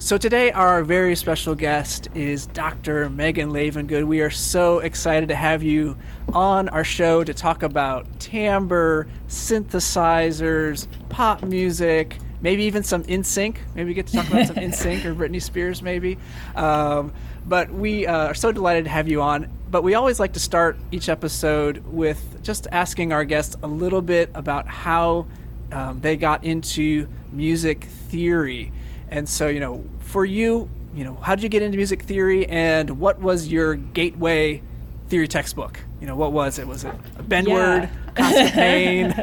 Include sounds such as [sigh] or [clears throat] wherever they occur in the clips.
So today, our very special guest is Dr. Megan Lavengood. We are so excited to have you on our show to talk about timbre, synthesizers, pop music, maybe even some NSYNC. Maybe we get to talk about some NSYNC [laughs] or Britney Spears, maybe. Um, but we uh, are so delighted to have you on. But we always like to start each episode with just asking our guests a little bit about how um, they got into music theory. And so, you know, for you, you know, how did you get into music theory and what was your gateway theory textbook? You know, what was it? Was it Benward, yeah. Constant Pain?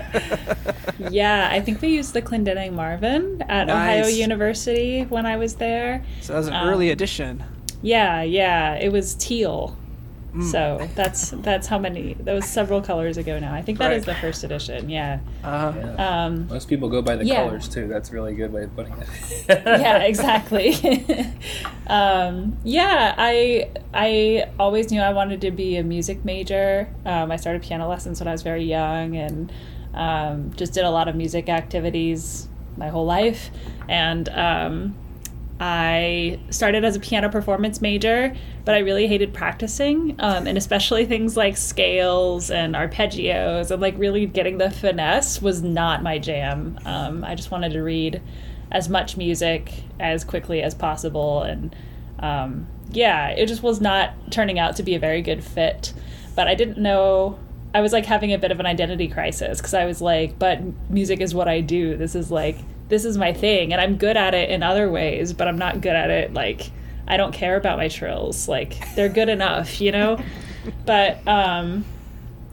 [laughs] [laughs] yeah, I think we used the Clendinning Marvin at nice. Ohio University when I was there. So that was an um, early edition. Yeah, yeah. It was teal. Mm. So that's that's how many. That was several colors ago now. I think that right. is the first edition. Yeah. Uh, yeah. Um, Most people go by the yeah. colors too. That's a really good way of putting it. [laughs] yeah, [laughs] exactly. [laughs] um, yeah, I I always knew I wanted to be a music major. Um, I started piano lessons when I was very young, and um, just did a lot of music activities my whole life, and um, I started as a piano performance major, but I really hated practicing, um, and especially things like scales and arpeggios and like really getting the finesse was not my jam. Um, I just wanted to read as much music as quickly as possible, and um, yeah, it just was not turning out to be a very good fit. But I didn't know. I was like having a bit of an identity crisis because I was like, but music is what I do. This is like this is my thing and I'm good at it in other ways, but I'm not good at it like I don't care about my trills. Like they're good enough, you know? [laughs] but um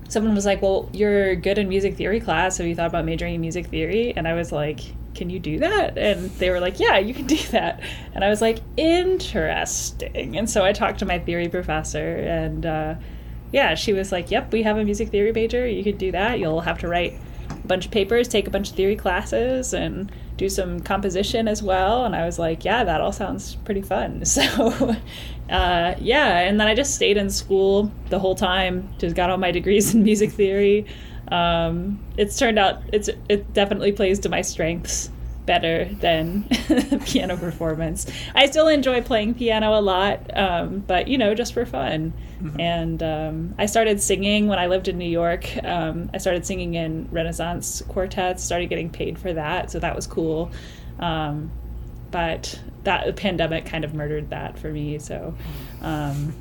someone was like, "Well, you're good in music theory class. Have you thought about majoring in music theory?" And I was like, "Can you do that?" And they were like, "Yeah, you can do that." And I was like, "Interesting." And so I talked to my theory professor and uh yeah, she was like, "Yep, we have a music theory major. You could do that. You'll have to write a bunch of papers, take a bunch of theory classes, and do some composition as well. And I was like, yeah, that all sounds pretty fun. [laughs] So, uh, yeah. And then I just stayed in school the whole time, just got all my degrees in music theory. Um, it's turned out it's it definitely plays to my strengths better than [laughs] piano performance. I still enjoy playing piano a lot, um, but you know, just for fun. Mm-hmm. And um, I started singing when I lived in New York. Um, I started singing in Renaissance quartets, started getting paid for that, so that was cool. Um, but that pandemic kind of murdered that for me. So, um,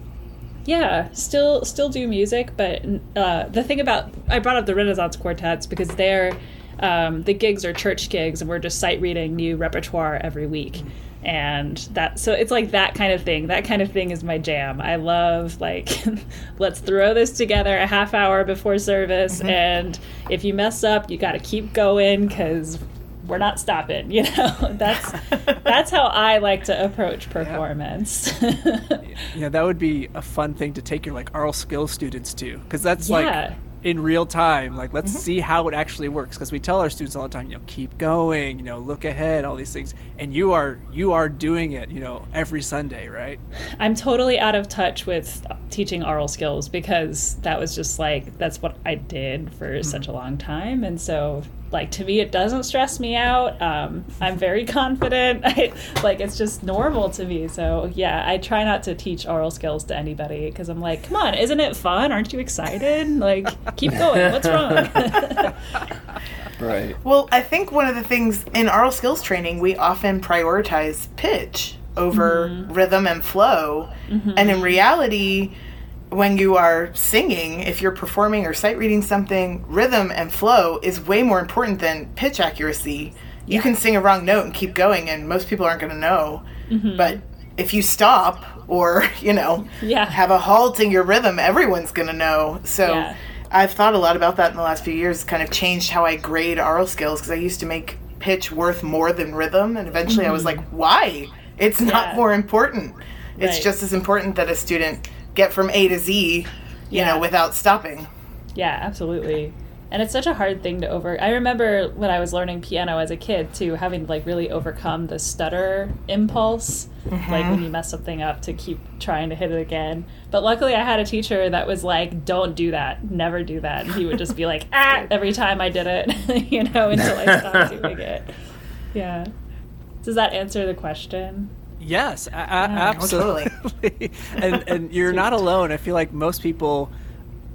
yeah, still still do music, but uh, the thing about I brought up the Renaissance quartets because they're um, the gigs are church gigs, and we're just sight reading new repertoire every week and that so it's like that kind of thing that kind of thing is my jam i love like [laughs] let's throw this together a half hour before service mm-hmm. and if you mess up you got to keep going because we're not stopping you [laughs] know that's [laughs] that's how i like to approach performance yeah. yeah that would be a fun thing to take your like aural skill students to because that's yeah. like in real time. Like, let's mm-hmm. see how it actually works. Because we tell our students all the time, you know, keep going, you know, look ahead, all these things. And you are you are doing it, you know, every Sunday, right? I'm totally out of touch with teaching aural skills because that was just like that's what I did for mm-hmm. such a long time, and so like to me it doesn't stress me out. Um, i'm very [laughs] confident. [laughs] I, like it's just normal to me. So yeah i try not to teach aural skills to anybody because i'm like come on isn't it fun? Aren't you excited? Like keep going. What's wrong? [laughs] Right. Well i think one of the things in aural skills training we often prioritize pitch over mm-hmm. rhythm and flow. Mm-hmm. and in reality when you are singing, if you're performing or sight reading something, rhythm and flow is way more important than pitch accuracy. You yeah. can sing a wrong note and keep going, and most people aren't going to know. Mm-hmm. But if you stop or, [laughs] you know, yeah. have a halt in your rhythm, everyone's going to know. So yeah. I've thought a lot about that in the last few years, kind of changed how I grade aural skills because I used to make pitch worth more than rhythm. And eventually mm-hmm. I was mm-hmm. like, why? It's not more important. It's right. just as important that a student get from A to Z, you yeah. know, without stopping. Yeah, absolutely. And it's such a hard thing to over. I remember when I was learning piano as a kid too, having like really overcome the stutter impulse, mm-hmm. like when you mess something up to keep trying to hit it again. But luckily, I had a teacher that was like, "Don't do that. Never do that." And he would just be like, [laughs] "Ah!" every time I did it, [laughs] you know, until I stopped doing it. [laughs] Yeah. Does that answer the question? Yes, a- a- absolutely. Oh, totally. [laughs] and and you're not alone. I feel like most people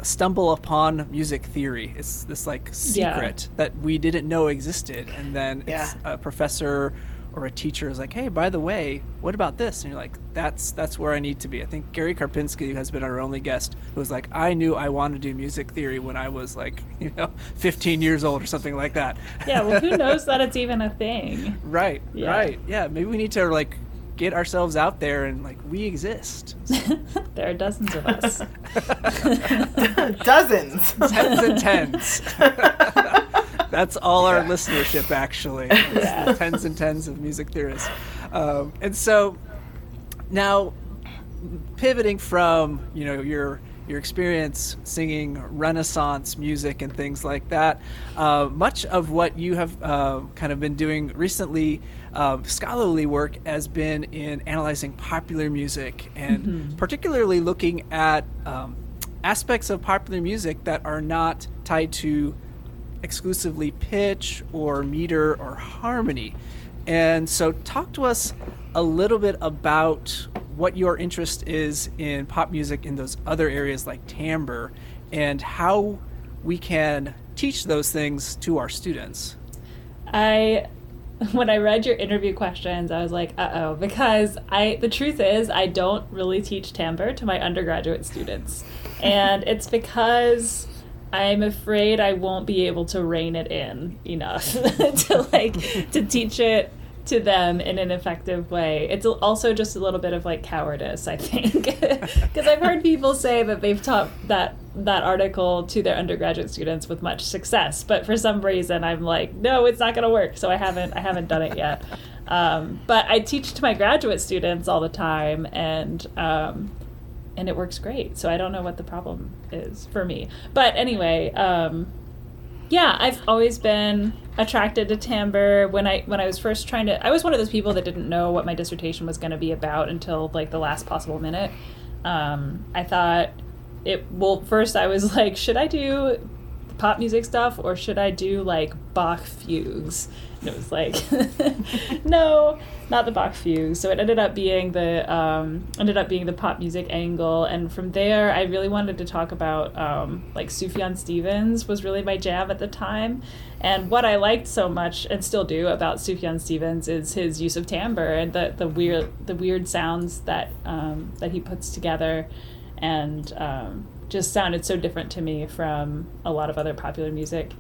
stumble upon music theory. It's this like secret yeah. that we didn't know existed, and then yeah. a professor or a teacher is like, "Hey, by the way, what about this?" And you're like, "That's that's where I need to be." I think Gary Karpinski has been our only guest who was like, "I knew I wanted to do music theory when I was like, [laughs] you know, 15 years old or something like that." Yeah, well, who [laughs] knows that it's even a thing? right, yeah. right, yeah. Maybe we need to like get ourselves out there and like we exist. [laughs] there are dozens of us. [laughs] dozens. [laughs] Tens and tens. That's all our listenership, actually. Yeah. Tens and tens of music theorists. Um, and so now, pivoting from you know your your experience singing Renaissance music and things like that, uh, much of what you have uh, kind of been doing recently, uh, scholarly work, has been in analyzing popular music and mm-hmm. particularly looking at um, aspects of popular music that are not tied to exclusively pitch or meter or harmony. And so, talk to us a little bit about what your interest is in pop music in those other areas like timbre and how we can teach those things to our students. I [laughs] when I read your interview questions, I was like, "Uh oh," because I the truth is I don't really teach timbre to my undergraduate students, and it's because I'm afraid I won't be able to rein it in enough [laughs] to like to teach it to them in an effective way. It's also just a little bit of like cowardice, I think, [laughs] because I've heard people say that they've taught that that article to their undergraduate students with much success, but for some reason I'm like, no, it's not going to work. So I haven't I haven't done it yet. [laughs] Um, but I teach to my graduate students all the time, and um, and it works great. So I don't know what the problem is for me. But anyway, um, yeah, I've always been attracted to timbre. When I when I was first trying to, I was one of those people that didn't know what my dissertation was going to be about until like the last possible minute. Um, I thought it. Well, first I was [laughs] like, should I do pop music stuff or should I do like Bach fugues? And it was like, [laughs] no, not the Bach fugues. So it ended up being the um, ended up being the pop music angle, and from there I really wanted to talk about um, like Sufjan Stevens was really my jam at the time, and what I liked so much and still do about Sufjan Stevens is his use of timbre and the the weird the weird sounds that um, that he puts together, and um, just sounded so different to me from a lot of other popular music.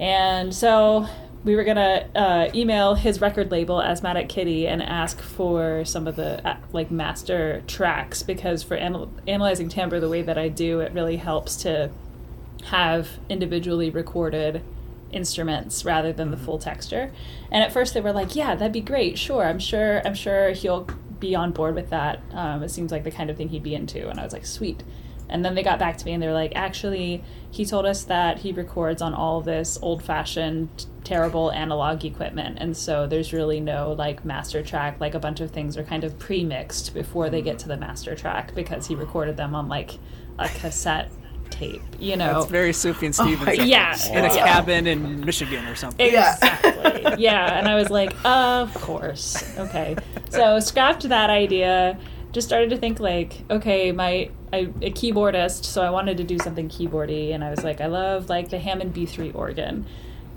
And so we were gonna uh, email his record label Asthmatic Kitty and ask for some of the uh, like master tracks because for anal- analyzing timbre the way that I do, it really helps to have individually recorded instruments rather than the mm-hmm. full texture. And at first they were like, "Yeah, that'd be great. Sure, I'm sure. I'm sure he'll be on board with that. Um, it seems like the kind of thing he'd be into." And I was like, "Sweet." And then they got back to me and they were like, actually, he told us that he records on all this old fashioned, terrible analog equipment. And so there's really no like master track. Like a bunch of things are kind of pre mixed before they get to the master track because he recorded them on like a cassette tape, you know. It's very Sufjan and Stevens. Oh yeah. In a cabin in Michigan or something. Exactly. yeah. And I was like, of course. Okay. So scrapped that idea just started to think like, okay, my I, a keyboardist, so I wanted to do something keyboardy, and I was like, I love like the Hammond B3 organ,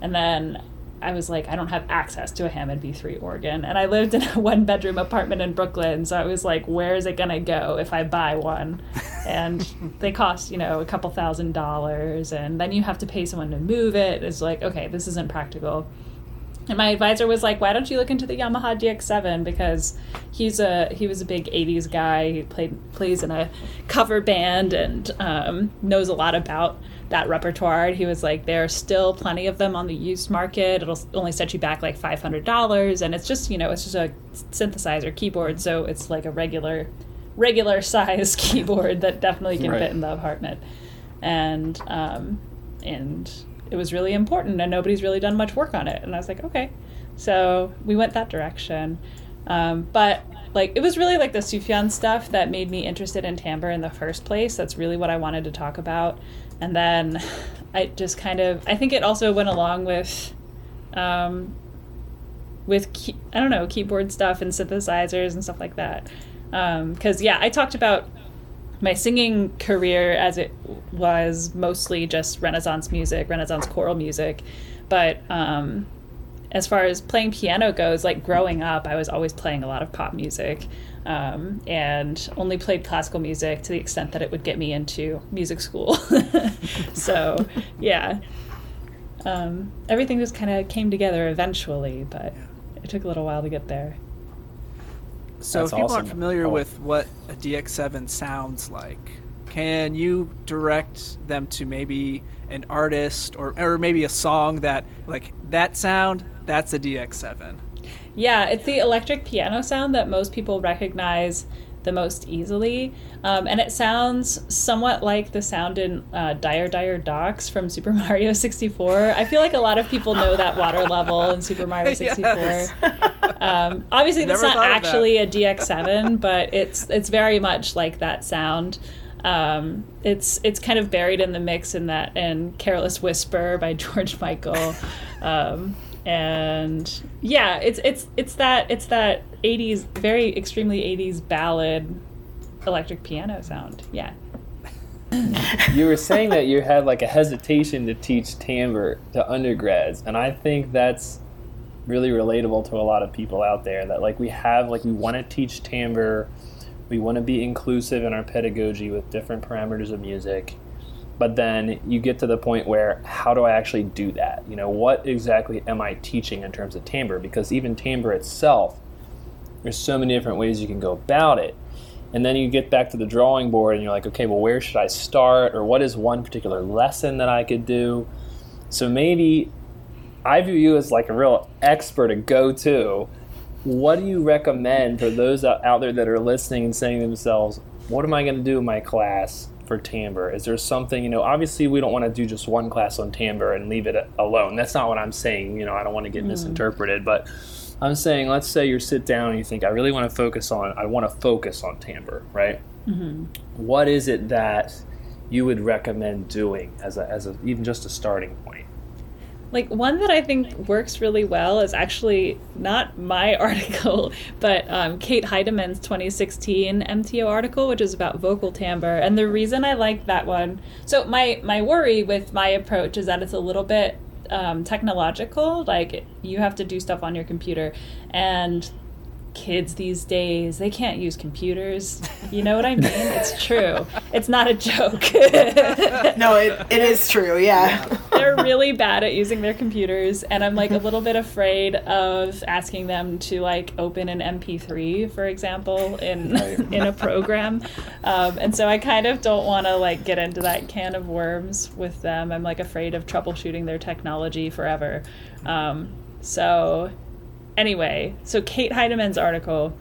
and then I was like, I don't have access to a Hammond B3 organ, and I lived in a [laughs] one bedroom apartment in Brooklyn, so I was like, where is it gonna go if I buy one? [laughs] And they cost you know a couple thousand dollars, and then you have to pay someone to move it. It's like, okay, this isn't practical. And my advisor was like, "Why don't you look into the Yamaha DX7 because he's a he was a big '80s guy. He played plays in a cover band and um, knows a lot about that repertoire." And he was like, "There are still plenty of them on the used market. It'll only set you back like five hundred dollars, and it's just you know it's just a synthesizer keyboard, so it's like a regular regular [laughs] size keyboard that definitely can right. fit in the apartment." And um, and it was really important and nobody's really done much work on it. And I was like, okay. So we went that direction. Um, but like it was really like the Sufjan stuff that made me interested in timbre in the first place. That's really what I wanted to talk about. And then [laughs] I just kind of I think it also went along with um, with key, I don't know keyboard stuff and synthesizers and stuff like that. Because um, yeah, I talked about my singing career as it was mostly just Renaissance music, Renaissance choral music, but um, as far as playing piano goes, like growing up, I was always playing a lot of pop music. Um, and only played classical music to the extent that it would get me into music school. [laughs] so, yeah, um, everything just kind of came together eventually, but it took a little while to get there. So, That's if people awesome. aren't familiar oh. with what a DX7 sounds like, can you direct them to maybe an artist or, or maybe a song that, like, that sound, that's a DX7? Yeah, it's the electric piano sound that most people recognize the most easily. Um, and it sounds somewhat like the sound in uh, Dire Dire Docks from Super [laughs] Mario 64. I feel like a lot of people know that water level in Super Mario [laughs] 64. yes. [laughs] um, obviously, that's not actually that. a DX7, but it's it's very much like that sound. Um, it's it's kind of buried in the mix in that in Careless Whisper by George Michael. And yeah, it's it's it's that it's that 80s very extremely 80s ballad electric piano sound. Yeah. [laughs] you were saying that you had like a hesitation to teach timbre to undergrads, and I think that's really relatable to a lot of people out there that like we have like we want to teach timbre, we want to be inclusive in our pedagogy with different parameters of music but then you get to the point where how do I actually do that? You know, what exactly am I teaching in terms of timbre? Because even timbre itself, there's so many different ways you can go about it. And then you get back to the drawing board and you're like, okay, well, where should I start? Or what is one particular lesson that I could do? So maybe I view you as like a real expert to go to. What do you recommend for those out there that are listening and saying to themselves, what am I going to do in my class? For timbre? Is there something, you know, obviously we don't want to do just one class on timbre and leave it alone. That's not what I'm saying. You know, I don't want to get mm. misinterpreted, but I'm saying, let's say you sit down and you think, I really want to focus on, I want to focus on timbre, right? Mm-hmm. What is it that you would recommend doing as a, as a, even just a starting point? Like one that I think works really well is actually not my [laughs] article, but um, Kate Heidemann's 2016 MTO article, which is about vocal timbre. And the reason I like that one, so my my worry with my approach is that it's a little bit um, technological. Like you have to do stuff on your computer, and kids these days they can't use computers. You know what i mean? It's true. It's not a joke. [laughs] No it, it is true yeah. [laughs] They're really bad at using their computers and i'm like a little bit afraid of asking them to like open an mp3 for example in in a program. Um, and so i kind of don't want to like get into that can of worms with them. I'm like afraid of troubleshooting their technology forever. Um, so anyway, so Kate Heidemann's article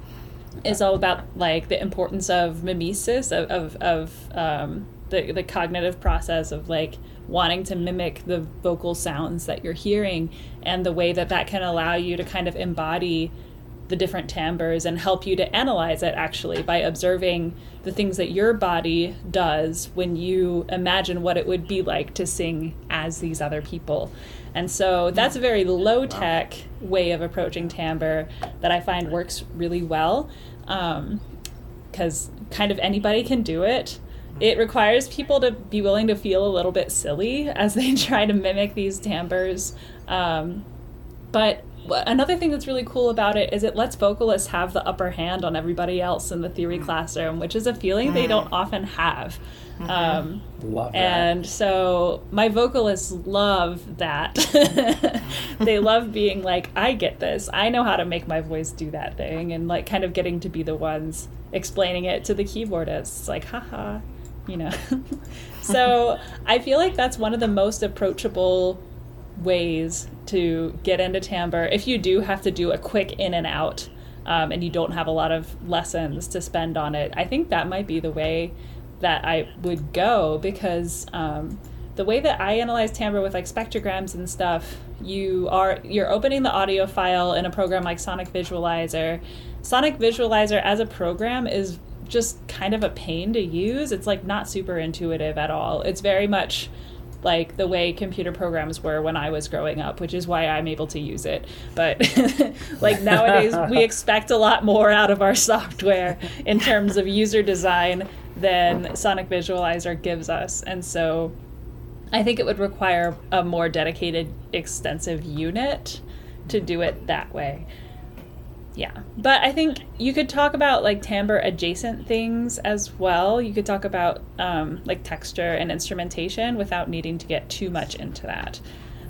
is all about like the importance of mimesis of of, of um, the the cognitive process of like wanting to mimic the vocal sounds that you're hearing and the way that that can allow you to kind of embody the different timbres and help you to analyze it actually by observing the things that your body does when you imagine what it would be like to sing as these other people. And so that's a very low tech way of approaching timbre that I find works really well because um, kind of anybody can do it. It requires people to be willing to feel a little bit silly as they [laughs] try to mimic these timbres. Um, but another thing that's really cool about it is it lets vocalists have the upper hand on everybody else in the theory mm. classroom, which is a feeling they don't mm. often have. Mm-hmm. Um, love that. And so my vocalists love that. [laughs] they love being like, I get this. I know how to make my voice do that thing, and like kind of getting to be the ones explaining it to the keyboardists. Like, haha, you know. [laughs] so I feel like that's one of the most approachable ways to get into timbre if you do have to do a quick in and out um, and you don't have a lot of lessons to spend on it i think that might be the way that i would go because um, the way that i analyze timbre with like spectrograms and stuff you are you're opening the audio file in a program like Sonic Visualiser. Sonic Visualiser as a program is just kind of a pain to use. It's like not super intuitive at all. It's very much like the way computer programs were when I was growing up, which is why I'm able to use it. But [laughs] like nowadays, we [laughs] expect a lot more out of our software in terms of user design than Sonic Visualiser gives us. And so I think it would require a more dedicated, extensive unit to do it that way. Yeah. But I think you could talk about like timbre adjacent things as well. You could talk about um, like texture and instrumentation without needing to get too much into that.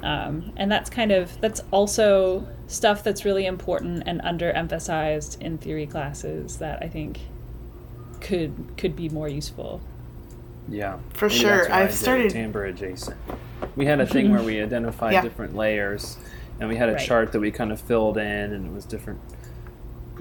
Um, and that's kind of that's also stuff that's really important and underemphasized in theory classes that I think could could be more useful. Yeah, For Maybe sure. that's why I I've did started- timbre adjacent. We had a thing where we [laughs] identified Yeah. different layers, and we had a Right. chart that we kind of filled in, and it was different.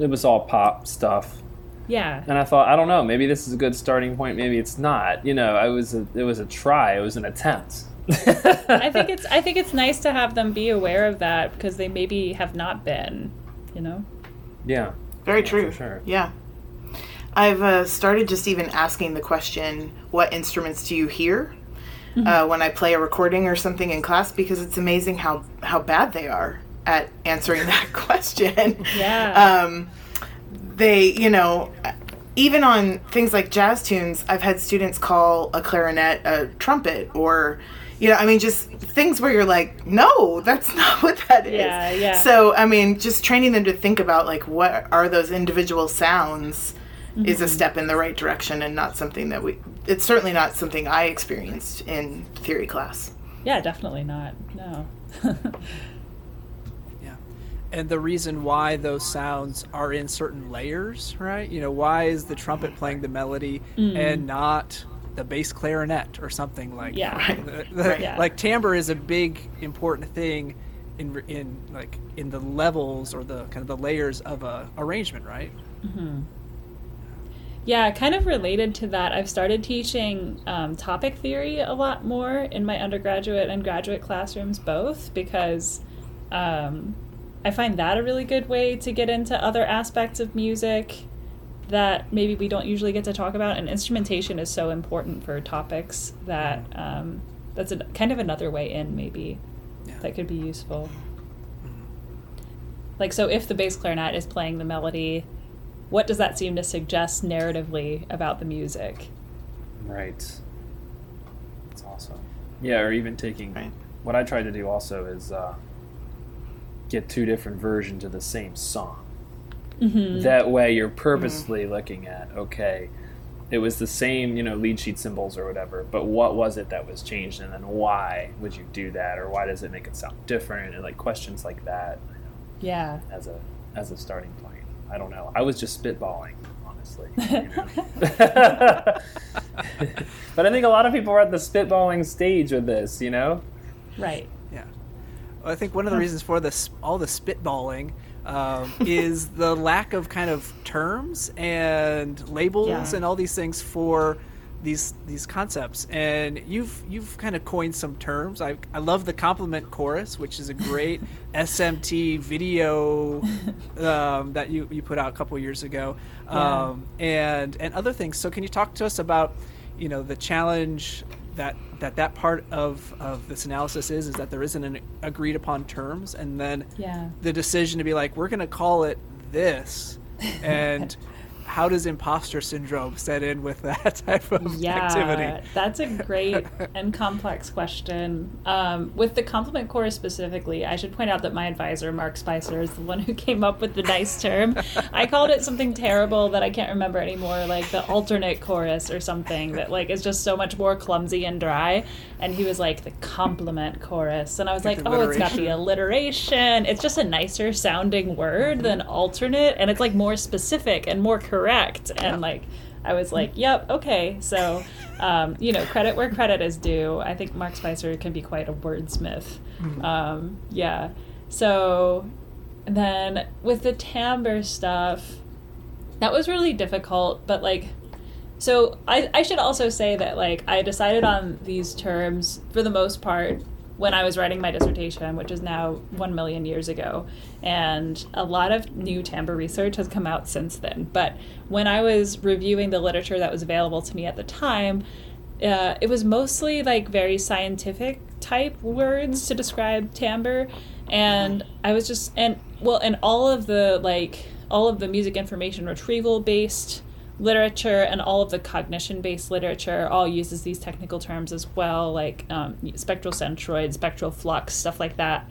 It was all pop stuff, Yeah. and I thought, I don't know, maybe this is a good starting point. Maybe it's not. You know, I was a, it was a try. It was an attempt. I think it's I think it's nice to have them be aware of that because they maybe have not been, you know. yeah. Very Yeah, true. for sure. Yeah. I've uh, started just even asking the question, what instruments do you hear Mm-hmm. uh, when I play a recording or something in class? Because it's amazing how, how bad they are at answering [laughs] that question. Yeah. um, they, you know, even on things like jazz tunes, I've had students call a clarinet a trumpet or, you know, I mean, just things where you're like, no, that's [laughs] not what that is. Yeah, yeah. So, I mean, just training them to think about like what are those individual sounds is Mm-hmm. a step in the right direction and not something that we, it's certainly not something I experienced in theory class. yeah, definitely not. No. [laughs] Yeah. And the reason why those sounds are in certain layers, right? You know, why is the trumpet playing the melody and not the bass clarinet or something like Yeah. Right. the- the- Right. Yeah. like timbre is a big important thing in in like in the levels or the kind of the layers of a arrangement, right? Yeah, kind of related to that, I've started teaching um, topic theory a lot more in my undergraduate and graduate classrooms, both because um, I find that a really good way to get into other aspects of music that maybe we don't usually get to talk about. And instrumentation is so important for topics that um, that's a, kind of another way in, maybe, Yeah. that could be useful. Like, so if the bass clarinet is playing the melody, what does that seem to suggest narratively about the music? Right. That's awesome. Yeah, or even taking Right. what I tried to do also is uh, get two different versions of the same song. Mm-hmm. That way, you're purposely looking at okay, it was the same, you know, lead sheet symbols or whatever, but what was it that was changed, and then why would you do that, or why does it make it sound different, and like questions like that Yeah. as a as a starting point. I don't know. I was just spitballing, honestly. you [laughs] know. [laughs] but I think a lot of people are at the spitballing stage with this, you know. Right. Yeah. Well, I think one of the reasons for this all the spitballing um, [laughs] is the lack of kind of terms and labels Yeah. and all these things for these these concepts. And you've you've kind of coined some terms. I I love the complement chorus, which is a great [laughs] SMT video um, that you you put out a couple years ago, Yeah. um, and and other things. So can you talk to us about you know the challenge that that that part of of this analysis is is that there isn't an agreed upon terms and then Yeah. the decision to be like we're going to call it this [laughs] and how does imposter syndrome set in with that [laughs] type of Yeah, activity that's a great [laughs] and complex question. Um, with the complement chorus specifically, I should point out that my advisor, Mark Spicer, is the one who [laughs] came up with the nice term. I called it something terrible that I can't remember anymore, like the alternate chorus or something that like is just so much more clumsy and dry. And he was like the complement chorus, and I was like, oh, it's got the alliteration. alliteration. It's just a nicer sounding word than alternate, and it's like more specific and more correct. And like, I was like, yep, okay. So, um, you know, credit where credit is due. I think Mark Spicer can be quite a wordsmith. Um, yeah. So then with the timbre stuff, that was really difficult, but like, so I, I should also say that like I decided on these terms for the most part when I was writing my dissertation, which is now one million years ago, and a lot of new timbre research has come out since then. But when I was reviewing the literature that was available to me at the time, uh, it was mostly like very scientific type words to describe timbre, and I was just and well, and all of the like all of the music information retrieval based literature and all of the cognition based literature all uses these technical terms as well, like um, spectral centroid, spectral flux, stuff like that.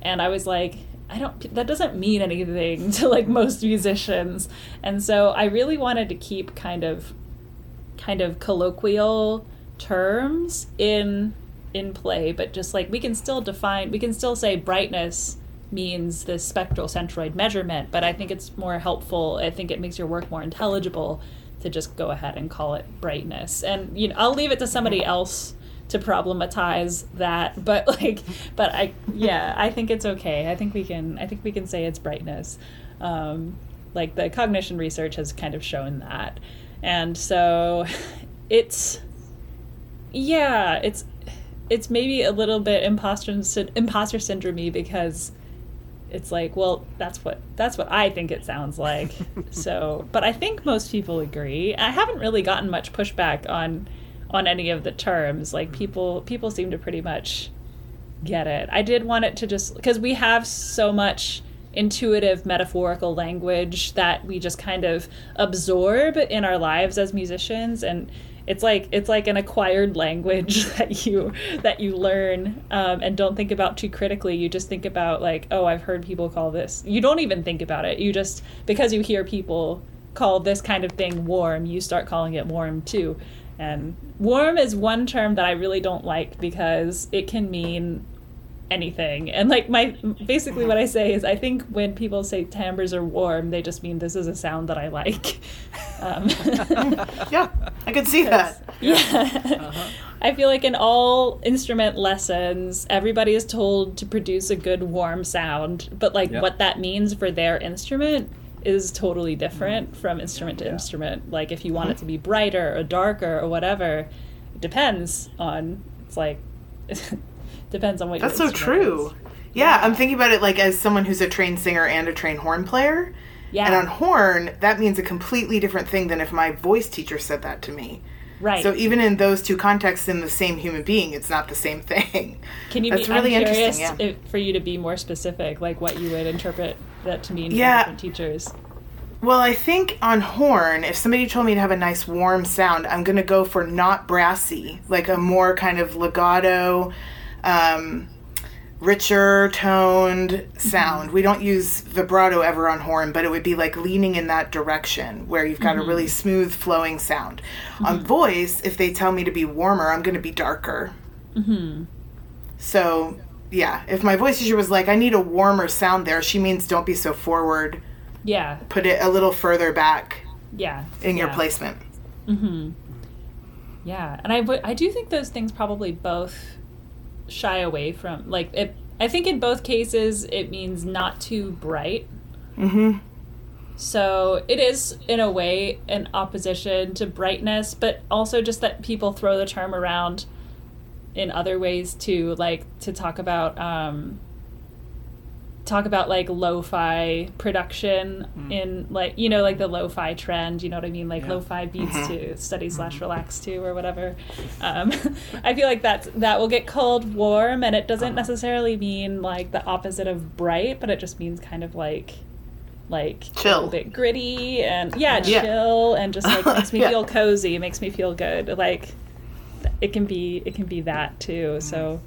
And I was like, I don't, that doesn't mean anything [laughs] to like most musicians. And so I really wanted to keep kind of, kind of colloquial terms in in play but just like we can still define we can still say brightness means this spectral centroid measurement, but I think it's more helpful. I think it makes your work more intelligible to just go ahead and call it brightness. And you know, I'll leave it to somebody else to problematize that, [laughs] but like, but I, yeah, I think it's okay. I think we can, I think we can say it's brightness. Um, like the cognition research has kind of shown that, and so [laughs] it's, yeah, it's it's maybe a little bit imposter imposter syndrome because it's like well that's what that's what i think it sounds like. [laughs] So but i think most people agree. I haven't really gotten much pushback on on any of the terms. Like mm. people people seem to pretty much get it. I did want it to just because we have so much intuitive metaphorical language that we just kind of absorb in our lives as musicians. And it's like it's like an acquired language [laughs] that you that you learn um, and don't think about too critically. You just think about like oh i've heard people call this. You don't even think about it. You just because you hear people call this kind of thing warm you start calling it warm too. And warm is one term that i really don't like because it can mean anything. And like my basically what I say is I think when people say timbres are warm, they just mean this is a sound that I like. [laughs] Um, [laughs] yeah, I can see that. Yeah. Uh-huh. [laughs] I feel like in all instrument lessons, everybody is told to produce a good warm sound, but like yep. what that means for their instrument is totally different mm. from instrument to yeah. instrument. Like if you want it to be brighter or darker or whatever, it depends on it's like depends on what. That's so true. Yeah, yeah, I'm thinking about it like as someone who's a trained singer and a trained horn player. Yeah. And on horn, that means a completely different thing than if my voice teacher said that to me. Right. So even in those two contexts, in the same human being, it's not the same thing. Can you? That's be, really I'm curious interesting. Yeah. If, for you to be more specific, like what you would interpret that to mean yeah. different teachers. Well, I think on horn, if somebody told me to have a nice warm sound, I'm going to go for not brassy, like a more kind of legato, um, richer toned sound. Mm-hmm. We don't use vibrato ever on horn, but it would be like leaning in that direction where you've got mm-hmm. a really mm-hmm. smooth flowing sound. Mm-hmm. On voice, if they tell me to be warmer, I'm going to be darker. Mm-hmm. So, yeah, if my voice teacher was like, I need a warmer sound there, she means don't be so forward. Yeah. Put it a little further back. Yeah. In yeah. your placement. Mm-hmm. Yeah, and I, w- I do think those things probably both shy away from like it i think in both cases it means not too bright. Mm-hmm. So it is in a way an opposition to brightness but also just that people throw the term around in other ways too like to talk about um talk about like lo-fi production mm. in like you know like the lo-fi trend you know what i mean like yeah. lo-fi beats mm-hmm. to study slash mm-hmm. relax to or whatever um, [laughs] i feel like that that will get called warm and it doesn't uh-huh. necessarily mean like the opposite of bright but it just means kind of like like chill. a little bit gritty and yeah, yeah. chill and just like makes me [laughs] yeah. feel cozy makes me feel good like it can be it can be that too so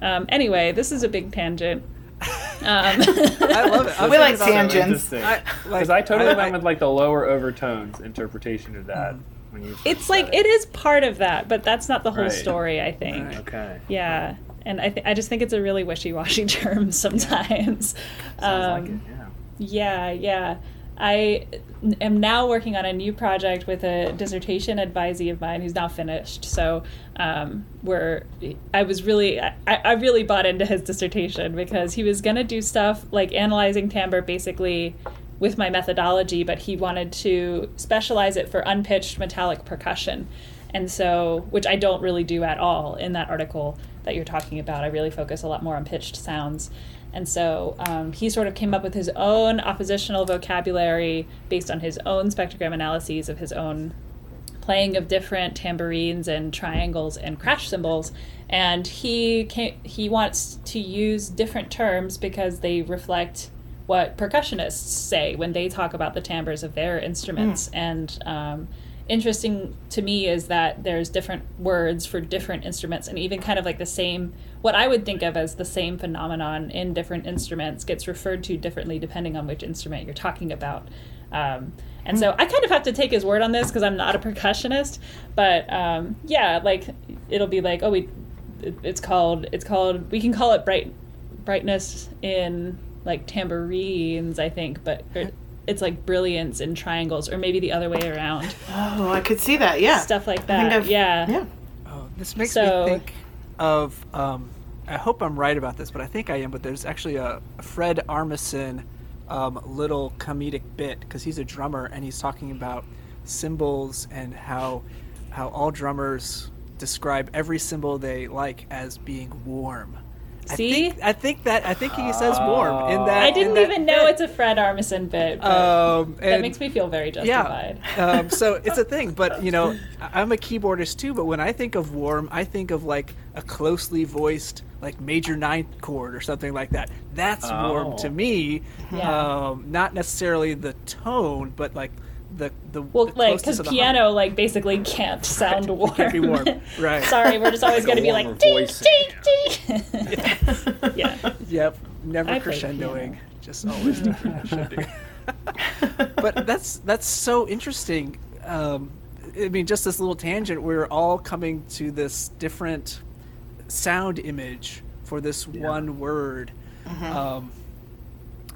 um, anyway this is a big tangent um, I love it. I we like tangents. Because I, I, totally I, went with like the lower overtones interpretation of that. When you it's like it. it is part of that, but that's not the whole right. story. I think. Right. Okay. Yeah, and I th- I just think it's a really wishy-washy [laughs] term sometimes. Yeah. Sounds um, like it. Yeah. Yeah, yeah. I am now working on a new project with a dissertation advisee of mine who's now finished. So um, we're I was really I, I really bought into his dissertation because he was gonna do stuff like analyzing timbre basically with my methodology, but he wanted to specialize it for unpitched metallic percussion. And so, which I don't really do at all in that article that you're talking about. I really focus a lot more on pitched sounds. And so um, he sort of came up with his own oppositional vocabulary based on his own spectrogram analyses of his own playing of different tambourines and triangles and crash cymbals and he came, he wants to use different terms because they reflect what percussionists say when they talk about the timbres of their instruments mm. and um, interesting to me is that there's different words for different instruments and even kind of like the same what i would think of as the same phenomenon in different instruments gets referred to differently depending on which instrument you're talking about um, and so I kind of have to take his word on this because I'm not a percussionist. But um, yeah, like it'll be like, oh, we, it's called, it's called, we can call it bright, brightness in like tambourines, I think, but it's like brilliance in triangles, or maybe the other way around. Oh, I could see that. Yeah, stuff like that. Yeah. Yeah. Oh, this makes so, me think of. Um, I hope I'm right about this, but I think I am. But there's actually a, Fred Armisen um, little comedic bit because he's a drummer and he's talking about cymbals and how how all drummers describe every cymbal they like as being warm. See, I think, I think that I think he says warm in that. I didn't that even know bit. it's a Fred Armisen bit. Um, that makes me feel very justified. Yeah, um, so [laughs] it's a thing, but you know, I'm a keyboardist too. But when I think of warm, I think of like a closely voiced like major ninth chord or something like that. That's oh. warm to me. Yeah. Um, not necessarily the tone, but like the the well, the like because piano hum. like basically can't sound right. warm. Can't be warm, [laughs] right? Sorry, we're just always going to be like ding, ding, ding. [laughs] yeah. Yep. Never crescendoing. Just always crescendoing. [laughs] but that's that's so interesting. Um, I mean, just this little tangent. We're all coming to this different sound image for this yeah. one word. Mm-hmm. Um,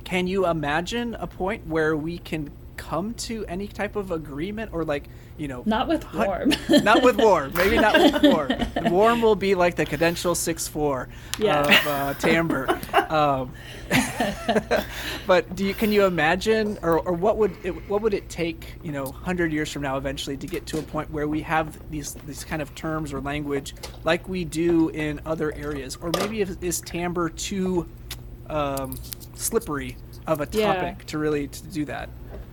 can you imagine a point where we can come to any type of agreement or like you know not with warm. [laughs] not with warm. Maybe not with [laughs] warm. Warm will be like the cadential 6-4 yeah. of uh, timbre. Um, [laughs] but do you can you imagine or, or what would it what would it take you know 100 years from now eventually to get to a point where we have these these kind of terms or language like we do in other areas? Or maybe is, is timbre too um, slippery of a topic yeah. to really to do that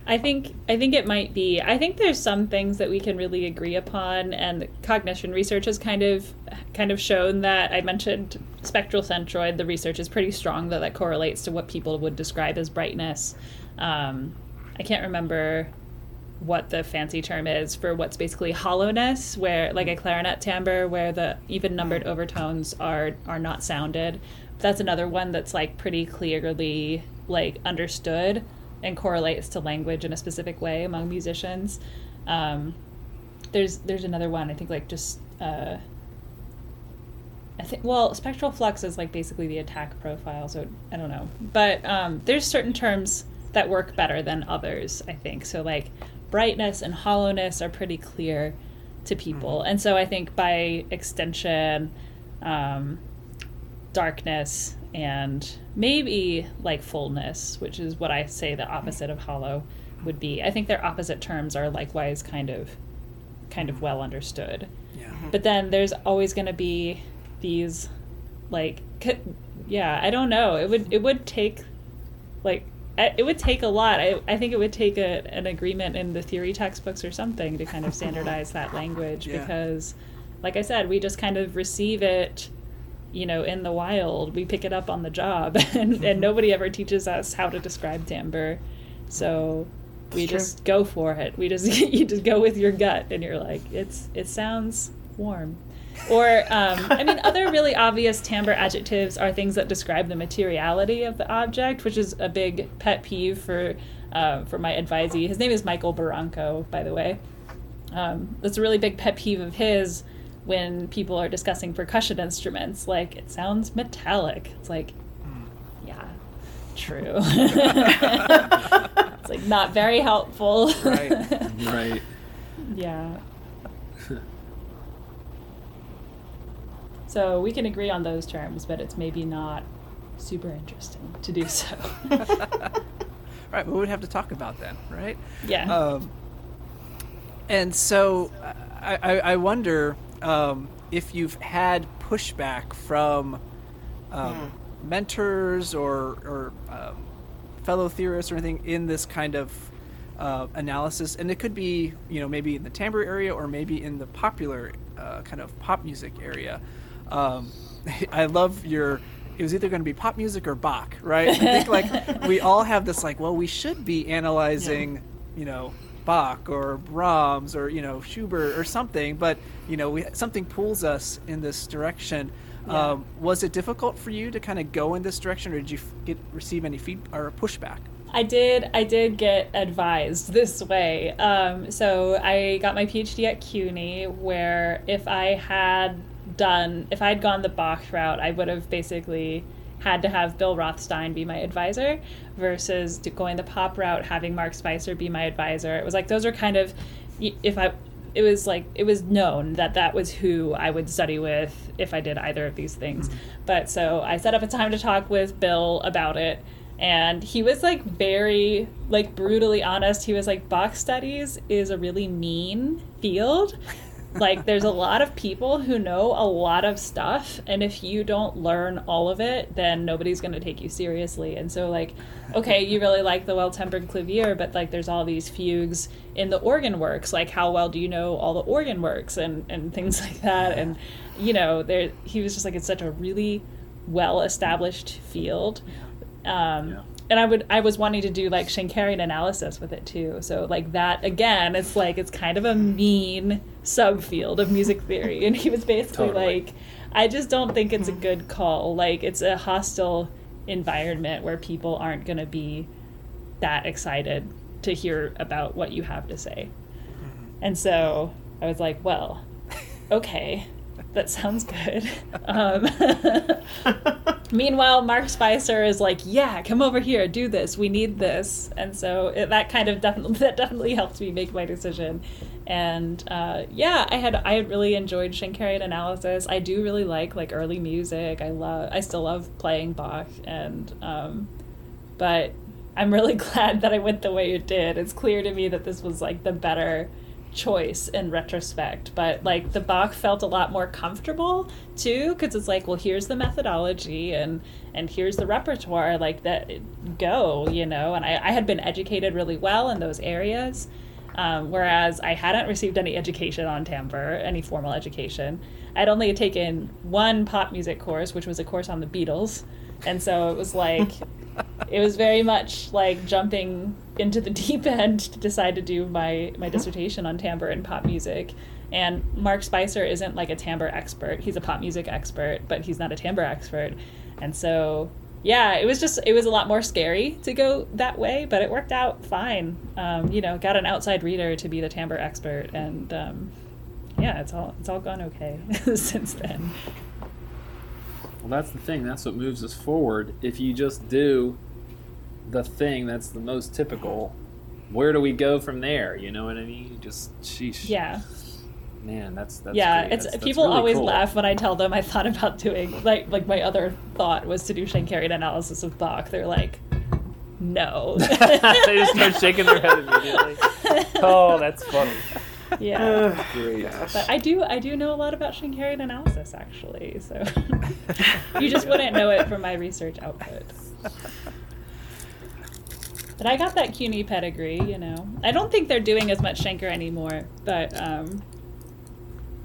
I think I think it might be. I think there's some things that we can really agree upon, and cognition research has kind of kind of shown that. I mentioned spectral centroid. The research is pretty strong that that correlates to what people would describe as brightness. Um, I can't remember what the fancy term is for what's basically hollowness, where like a clarinet timbre, where the even numbered overtones are are not sounded. That's another one that's like pretty clearly like understood and correlates to language in a specific way among musicians. Um, there's there's another one I think like just uh, I think well spectral flux is like basically the attack profile so I don't know but um, there's certain terms that work better than others I think so like brightness and hollowness are pretty clear to people mm-hmm. and so I think by extension um, darkness and maybe like fullness, which is what I say the opposite of hollow would be. I think their opposite terms are likewise kind of kind of well understood. Yeah. Mm-hmm. But then there's always going to be these like yeah, I don't know. It would it would take like it would take a lot. I, I think it would take a, an agreement in the theory textbooks or something to kind of [laughs] standardize that language yeah. because like I said, we just kind of receive it you know, in the wild. We pick it up on the job, [laughs] and, and mm-hmm. nobody ever teaches us how to describe timbre. So we just go for it. We just [laughs] you just go with your gut, and you're like, it's it sounds warm. Or um, I mean, other [laughs] really obvious timbre adjectives are things that describe the materiality of the object, which is a big pet peeve for uh, for my advisee. His name is Michael Barranco, by the way. Um, that's a really big pet peeve of his when people are discussing percussion instruments. Like, it sounds metallic. It's like, yeah, true. it's like not very helpful. right. [laughs] Right. Yeah. [laughs] so we can agree on those terms, but it's maybe not super interesting to do so. [laughs] right, we would have to talk about then, right? Yeah. Um, and so I, I, I wonder um, if you've had pushback from um, hmm. mentors or, or um, fellow theorists or anything in this kind of uh, analysis, and it could be you know maybe in the timbre area or maybe in the popular uh, kind of pop music area. Um, [laughs] I love your. It was either going to be pop music or Bach, right? I think like [laughs] we all have this like, well, we should be analyzing, you know, Bach or Brahms or you know Schubert or something, but you know we, something pulls us in this direction. Yeah. Um, was it difficult for you to kind of go in this direction, or did you get receive any feedback or pushback? I did. I did get advised this way. Um, so I got my PhD at CUNY, where if I had done, if I had gone the Bach route, I would have basically had to have Bill Rothstein be my advisor, versus going the pop route, having Mark Spicer be my advisor. It was like those are kind of, if I, it was like it was known that that was who I would study with if I did either of these things. Mm-hmm. But so I set up a time to talk with Bill about it and he was like very like brutally honest he was like Bach studies is a really mean field [laughs] like there's a lot of people who know a lot of stuff and if you don't learn all of it then nobody's going to take you seriously and so like okay you really like the well-tempered clavier but like there's all these fugues in the organ works like how well do you know all the organ works and and things like that and you know there he was just like it's such a really well established field um, Yeah. and I would I was wanting to do like Schenkerian analysis with it too. So like that again, it's like it's kind of a mean subfield of music theory. And he was basically Totally. like, I just don't think it's a good call. Like it's a hostile environment where people aren't going to be that excited to hear about what you have to say. And so I was like, well, okay, that sounds good. [laughs] Um, [laughs] meanwhile, Mark Spicer is like, yeah, come over here, do this. We need this. And so it, that kind of definitely [laughs] that definitely helped me make my decision. And uh, yeah, I had I had really enjoyed Schenkerian analysis. I do really like like early music. I love I still love playing Bach and um, but I'm really [laughs] glad that I went the way it did. It's clear to me that this was like the better choice in retrospect but like the bach felt a lot more comfortable too because it's like well here's the methodology and and here's the repertoire like that go you know and i, I had been educated really well in those areas um, whereas i hadn't received any education on timbre any formal education. I'd only taken one pop music course which was a course on the beatles. And so it was like it was very much like jumping into the [laughs] deep end to decide to do my my dissertation on timbre and pop music. And mark spicer isn't like a timbre expert. He's a pop music expert but he's not a timbre expert. And so yeah it was just it was a lot more scary to go that way but it worked out fine um, you know got an outside reader to be the timbre expert and um, yeah it's all it's all gone okay [laughs] since then Well, that's the thing. That's what moves us forward. If you just do the thing that's the most typical, where do we go from there? You know what I mean? Just, sheesh. yeah Man, that's that's yeah great. it's That's- that's people really always cool. laugh when i tell them i thought about doing like like my other thought was to do schenkerian analysis of bach they're like no [laughs] they just start shaking their head immediately. [laughs] Oh, that's funny. yeah Ugh, Great. but i do i do know a lot about schenkerian analysis actually so [laughs] you just wouldn't know it from my research output but i got that cuny pedigree you know i don't think they're doing as much schenker anymore but um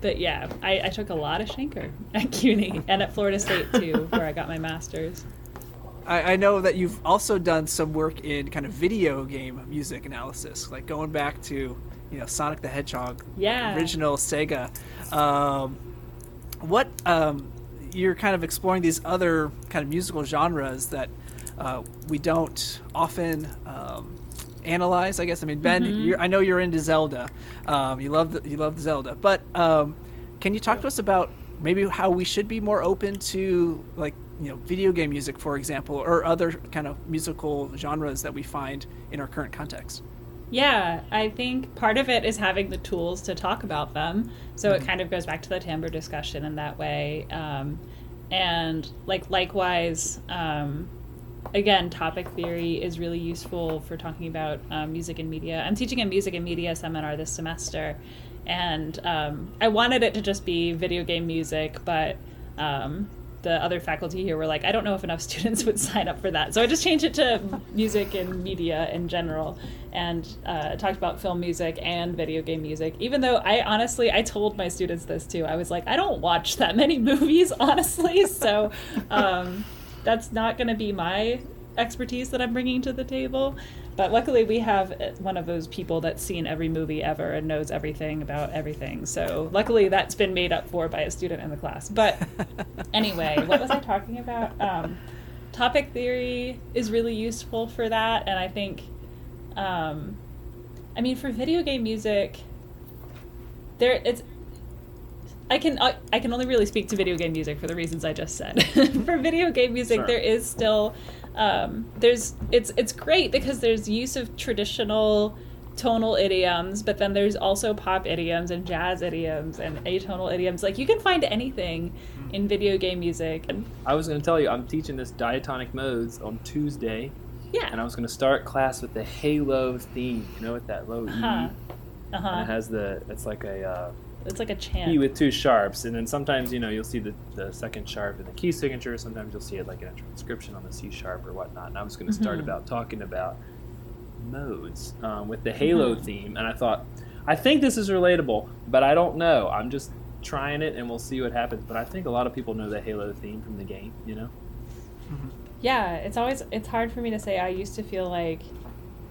but yeah, I, I took a lot of Schenker at CUNY and at Florida State too, [laughs] where I got my master's. I, I know that you've also done some work in kind of video game music analysis, like going back to you know Sonic the Hedgehog, Yeah. original Sega. Um, what um, you're kind of exploring these other kind of musical genres that uh, we don't often um, analyze. I guess I mean Ben, you're, I know you're into Zelda. Um, you love the, you love Zelda, but um, can you talk to us about maybe how we should be more open to like you know video game music, for example, or other kind of musical genres that we find in our current context? Yeah, I think part of it is having the tools to talk about them. So it kind of goes back to the timbre discussion in that way. Um, and like likewise, um, again, topic theory is really useful for talking about um, music and media. I'm teaching a music and media seminar this semester, and um, I wanted it to just be video game music, but um, the other faculty here were like, I don't know if enough [laughs] students would sign up for that. So I just changed it to music and media in general and uh, talked about film music and video game music. Even though I honestly, I told my students this too. I was like, I don't watch that many [laughs] movies, honestly. So um, that's not going to be my expertise that I'm bringing to the table. But luckily, we have uh, one of those people that's seen every movie ever and knows everything about everything. So luckily, that's been made up for by a student in the class. But [laughs] anyway, what was I talking about? Um, topic theory is really useful for that, and I think, um, I mean, for video game music, there it's I can I, I can only really speak to video game music for the reasons I just said. [laughs] for video game music, Sure. there is still um, there's it's it's great because there's use of traditional tonal idioms, but then there's also pop idioms and jazz idioms and atonal idioms. Like you can find anything in video game music, I was going to tell you, I'm teaching this diatonic modes on Tuesday, yeah, and I was going to start class with the Halo theme. You know, with that low E, uh-huh. Uh-huh. it has the it's like a uh, It's like a chant. E with two sharps, and then sometimes you know you'll see the, the second sharp in the key signature. Sometimes you'll see it like in a transcription on the C sharp or whatnot. And I was going to start Mhm. about talking about modes um, with the Halo Mhm. theme, and I thought I think this is relatable, but I don't know. I'm just trying it, and we'll see what happens. But I think a lot of people know the Halo theme from the game. You know. yeah it's always it's hard for me to say i used to feel like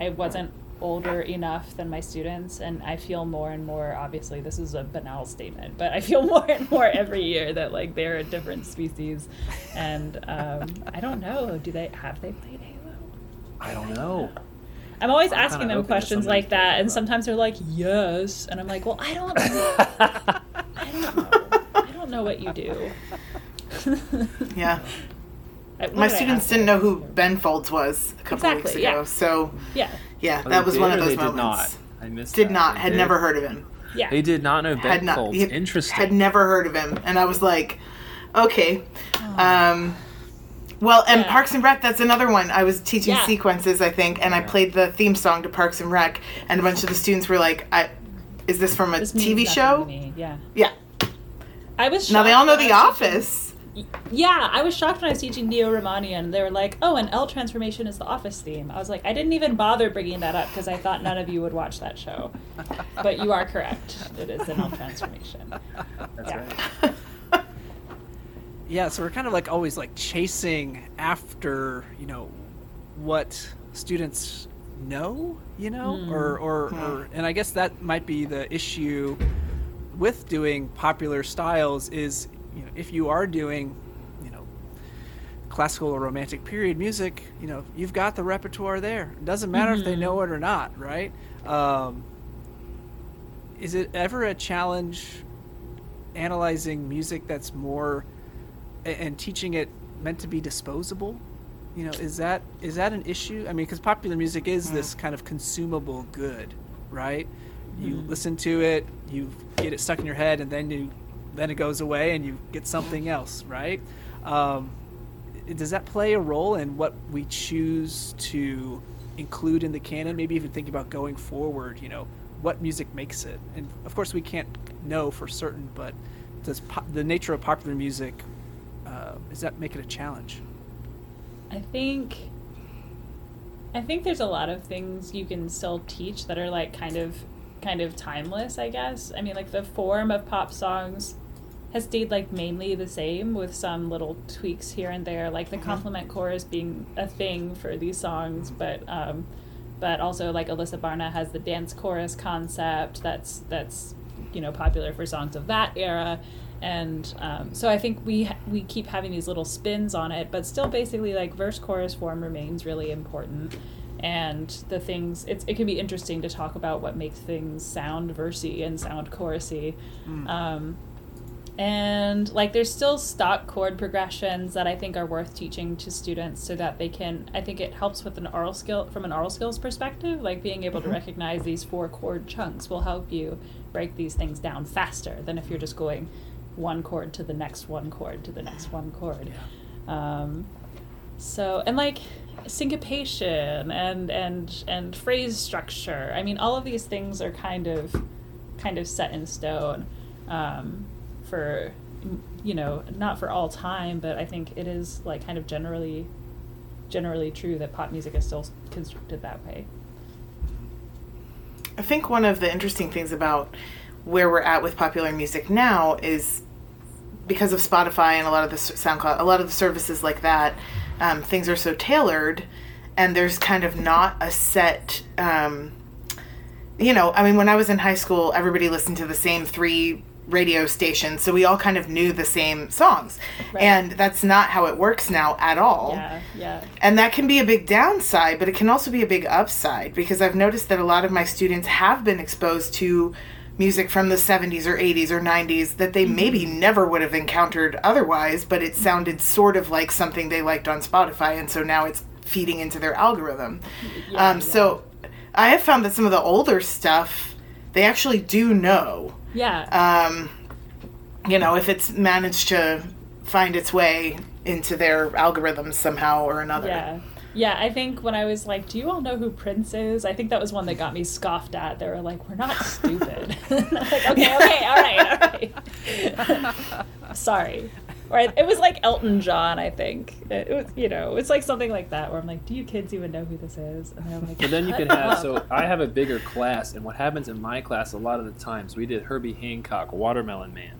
i wasn't older enough than my students and i feel more and more obviously this is a banal statement but i feel [laughs] more and more every year that like they're a different species and um, i don't know do they have they played halo I don't know. i'm always I'm asking them hoping that questions like that and sometimes they're like yes and i'm like well i don't [laughs] i don't know i don't know what you do [laughs] Yeah. I- what My students didn't know who Ben Folds was a couple weeks ago. yeah. So, yeah yeah, Oh, that was did one or of they those did moments. not. I missed. Did that. not, They had did? never heard of him. yeah They did not know Ben Had not, Folds. Interesting. Had never heard of him. And I was like, okay. Um, well, and Yeah. Parks and Rec, that's another one. I was teaching Yeah. sequences, I think, and I played the theme song to Parks and Rec, and a bunch of the students were like, I, is this from a This TV show? Yeah. Yeah. I was Now they all know The I teaching- Office. Yeah, I was shocked when I was teaching Neo Riemannian. They were like, "Oh, an L transformation is the Office theme." I was like, I didn't even bother bringing that up because I thought none of you would watch that show. But you are correct; it is an L transformation. That's Yeah. right. yeah so we're kind of like always like chasing after you know what students know you know Mm. or, or Hmm. or and i guess that might be the issue with doing popular styles is you know if you are doing you know classical or romantic period music you know you've got the repertoire there. It doesn't matter if they Mhm. know it or not right? Um, is it ever a challenge analyzing music that's more and teaching it meant to be disposable? You know is that is that an issue? I mean because popular music is this kind of consumable good right? You Mhm. listen to it you get it stuck in your head and then you then it goes away and you get something else right? Um, does that play a role in what we choose to include in the canon? Maybe even think about going forward you know what music makes it? And of course we can't know for certain but does po- the nature of popular music uh, does that make it a challenge? I think I think there's a lot of things you can still teach that are like kind of kind of timeless, I guess. I mean, like the form of pop songs has stayed like mainly the same with some little tweaks here and there, like the complement chorus being a thing for these songs, but um but also like Alyssa Barna has the dance chorus concept that's that's you know popular for songs of that era and um, so I think we we keep having these little spins on it, but still basically like verse chorus form remains really important. And the things it's it can be interesting to talk about what makes things sound versy and sound chorusy. Um, and like there's still stock chord progressions that I think are worth teaching to students so that they can I think it helps with an aural skill from an aural skills perspective like being able to recognize these four chord chunks will help you break these things down faster than if you're just going one chord to the next one chord to the next one chord. Um, so and like syncopation and and and phrase structure. I mean all of these things are kind of kind of set in stone. Um, for you know, not for all time, but I think it is like kind of generally, generally true that pop music is still constructed that way. I think one of the interesting things about where we're at with popular music now is because of Spotify and a lot of the SoundCloud, a lot of the services like that, um, things are so tailored, and there's kind of not a set. Um, you know, I mean, when I was in high school, everybody listened to the same three radio stations, so we all kind of knew the same songs, Right. and that's not how it works now at all. Yeah, yeah. And that can be a big downside, but it can also be a big upside because I've noticed that a lot of my students have been exposed to music from the 70s or 80s or 90s that they maybe never would have encountered otherwise, but it sounded sort of like something they liked on Spotify, and so now it's feeding into their algorithm. Yeah, um, yeah. So I have found that some of the older stuff they actually do know. Yeah. Um, you know, if it's managed to find its way into their algorithms somehow or another. Yeah. Yeah, I think when I was like, "Do you all know who Prince is?" I think that was one that got me scoffed at. They were like, "We're not [laughs] stupid." [laughs] Like, okay, okay, all right, all right. [laughs] Sorry. Or it was like Elton John, I think. It was, you know, it's like something like that where I'm like, "Do you kids even know who this is?" And they're like, But then you can have so [laughs] I have a bigger class, and what happens in my class a lot of the times we did Herbie Hancock, Watermelon Man.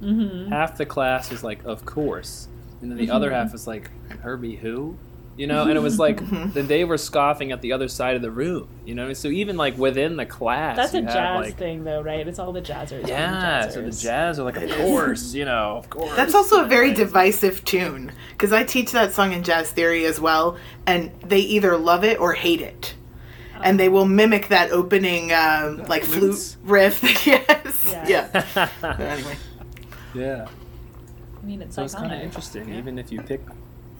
Mhm. Half the class was like, of course, and then the other Mhm. half was like, Herbie who? You know, and it was like [laughs] then they were scoffing at the other side of the room. You know, so even like within the class, That's a you have, jazz like, thing, though, right? It's all the jazzers. being Yeah, so the jazz are like, of course, you know, of course. That's also a very divisive tune because I teach that song in jazz theory as well, and they either love it or hate it, and they will mimic that opening um, like flutes? flute riff. [laughs] yes, Yeah. yeah. [laughs] Anyway, yeah. I mean, it's So it's kind of interesting. Yeah. Even if you pick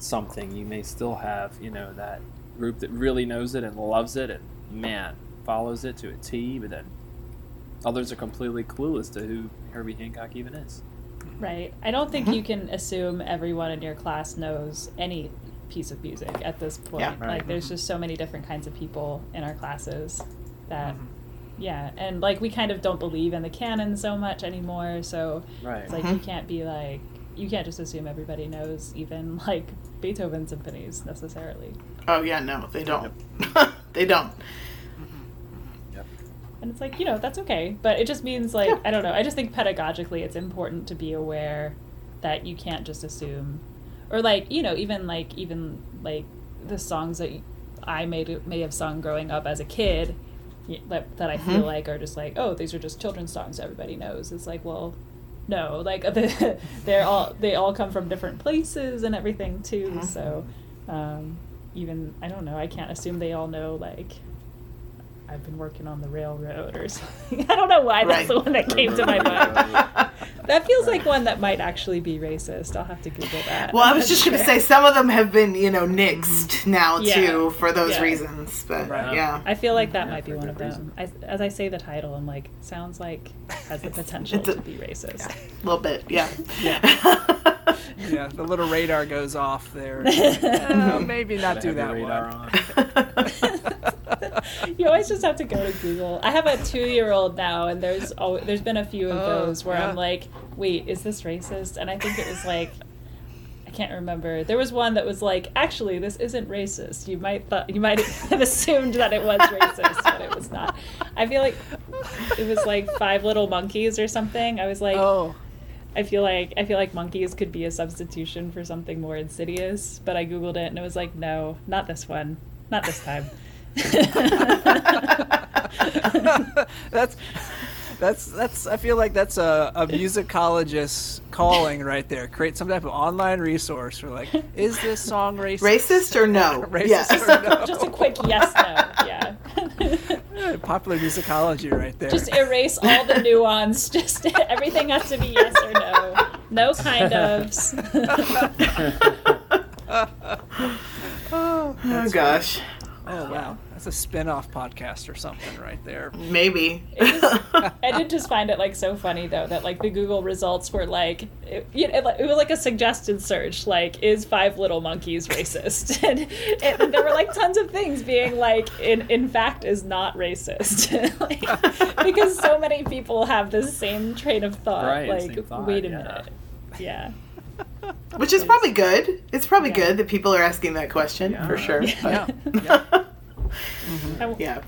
something, you may still have, you know, that group that really knows it and loves it and, man, follows it to a T, but then others are completely clueless to who Herbie Hancock even is. Right. I don't Mm-hmm. think you can assume everyone in your class knows any piece of music at this point. Yeah. Right. Like there's just so many different kinds of people in our classes that Mhm. yeah, and like we kind of don't believe in the canon so much anymore, so Right. it's like Mhm. you can't be like you can't just assume everybody knows even like Beethoven symphonies necessarily. oh yeah, no, they don't. [laughs] they don't. And it's like, you know, that's okay. But it just means like Yeah. I don't know. I just think pedagogically it's important to be aware that you can't just assume or like, you know, even like even like the songs that I may may have sung growing up as a kid that that I feel Mhm. like are just like, oh, these are just children's songs everybody knows. It's like, well, no, like the, [laughs] they're all they all come from different places and everything too. Mhm. So um, even I don't know. I can't assume they all know like I've been working on the railroad or [laughs] something. I don't know why that's the one that came to my [laughs] mind. That feels like one that might actually be racist. I'll have to Google that. Well, I was just going to say some of them have been, you know, nixed now Yeah. too for those Yeah. reasons. But Right. yeah, I feel like that Yeah, might be one of them. I, as I say the title, I'm like, sounds like has the [laughs] potential It's a- to be racist. a little bit. Yeah. [laughs] [laughs] Yeah, the little radar goes off there. Uh, maybe not do that radar one. on. you always just have to go to Google. I have a two-year-old now, and there's al- there's been a few of Oh, those where yeah. I'm like, wait, is this racist? And I think it was like. I can't remember. There was one that was like, actually, this isn't racist. You might thought you might have [laughs] assumed that it was racist, but it was not. I feel like it was like Five Little Monkeys or something. I was like, Oh, I feel like I feel like monkeys could be a substitution for something more insidious, but I googled it and it was like, no, not this one, not this time. [laughs] that's that's that's. I feel like that's a, a musicologist's calling right there. Create some type of online resource for like, is this song racist? Racist or no? [laughs] Racist yes. or no? [laughs] Just a quick yes no, yeah. [laughs] Eh, popular musicology right there. just erase all the nuance. Just everything has to be yes or no. No kind ofs. oh, Oh gosh. oh wow, that's a spin-off podcast or something right there. Maybe. It was- [laughs] I did just find it like so funny though that like the Google results were like it, you know, it, was like a suggested search like is Five Little Monkeys racist [laughs] and, and there were like tons of things being like in in fact is not racist [laughs] like, because so many people have the same train of thought Right, like thought, wait a yeah. minute yeah. Which is probably good. It's probably Yeah. good that people are asking that question Yeah. for sure. Yeah. But- yeah. I- yeah.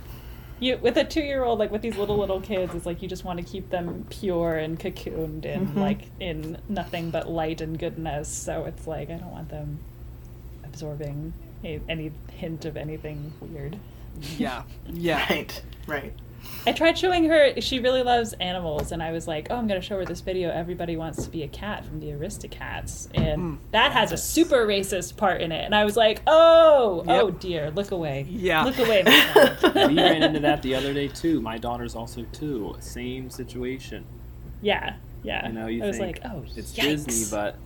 you with a two year old like with these little little kids it's like you just want to keep them pure and cocooned and Mhm. like in nothing but light and goodness so it's like i don't want them absorbing a, any hint of anything weird Yeah. [laughs] Yeah. Right. Right. I tried showing her she really loves animals and i was like oh i'm going to show her this video everybody wants to be a cat from the aristocats and Mm. that has a super racist part in it and i was like oh oh dear look away Yeah. look away [laughs] we ran into that the other day too. My daughter's also two. Same situation. yeah yeah You know, you i was think like oh it's yikes. Disney, but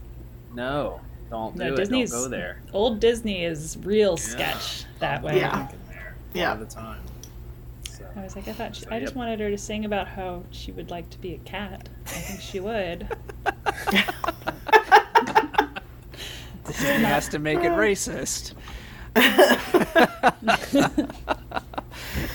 no, don't do No, it. Don't go there. Old Disney is real Yeah. that that way. Yeah. Yeah. all the time. So, I was like, I thought she, So, I just yep. wanted her to sing about how she would like to be a cat. I think she would. Disney has to make it racist.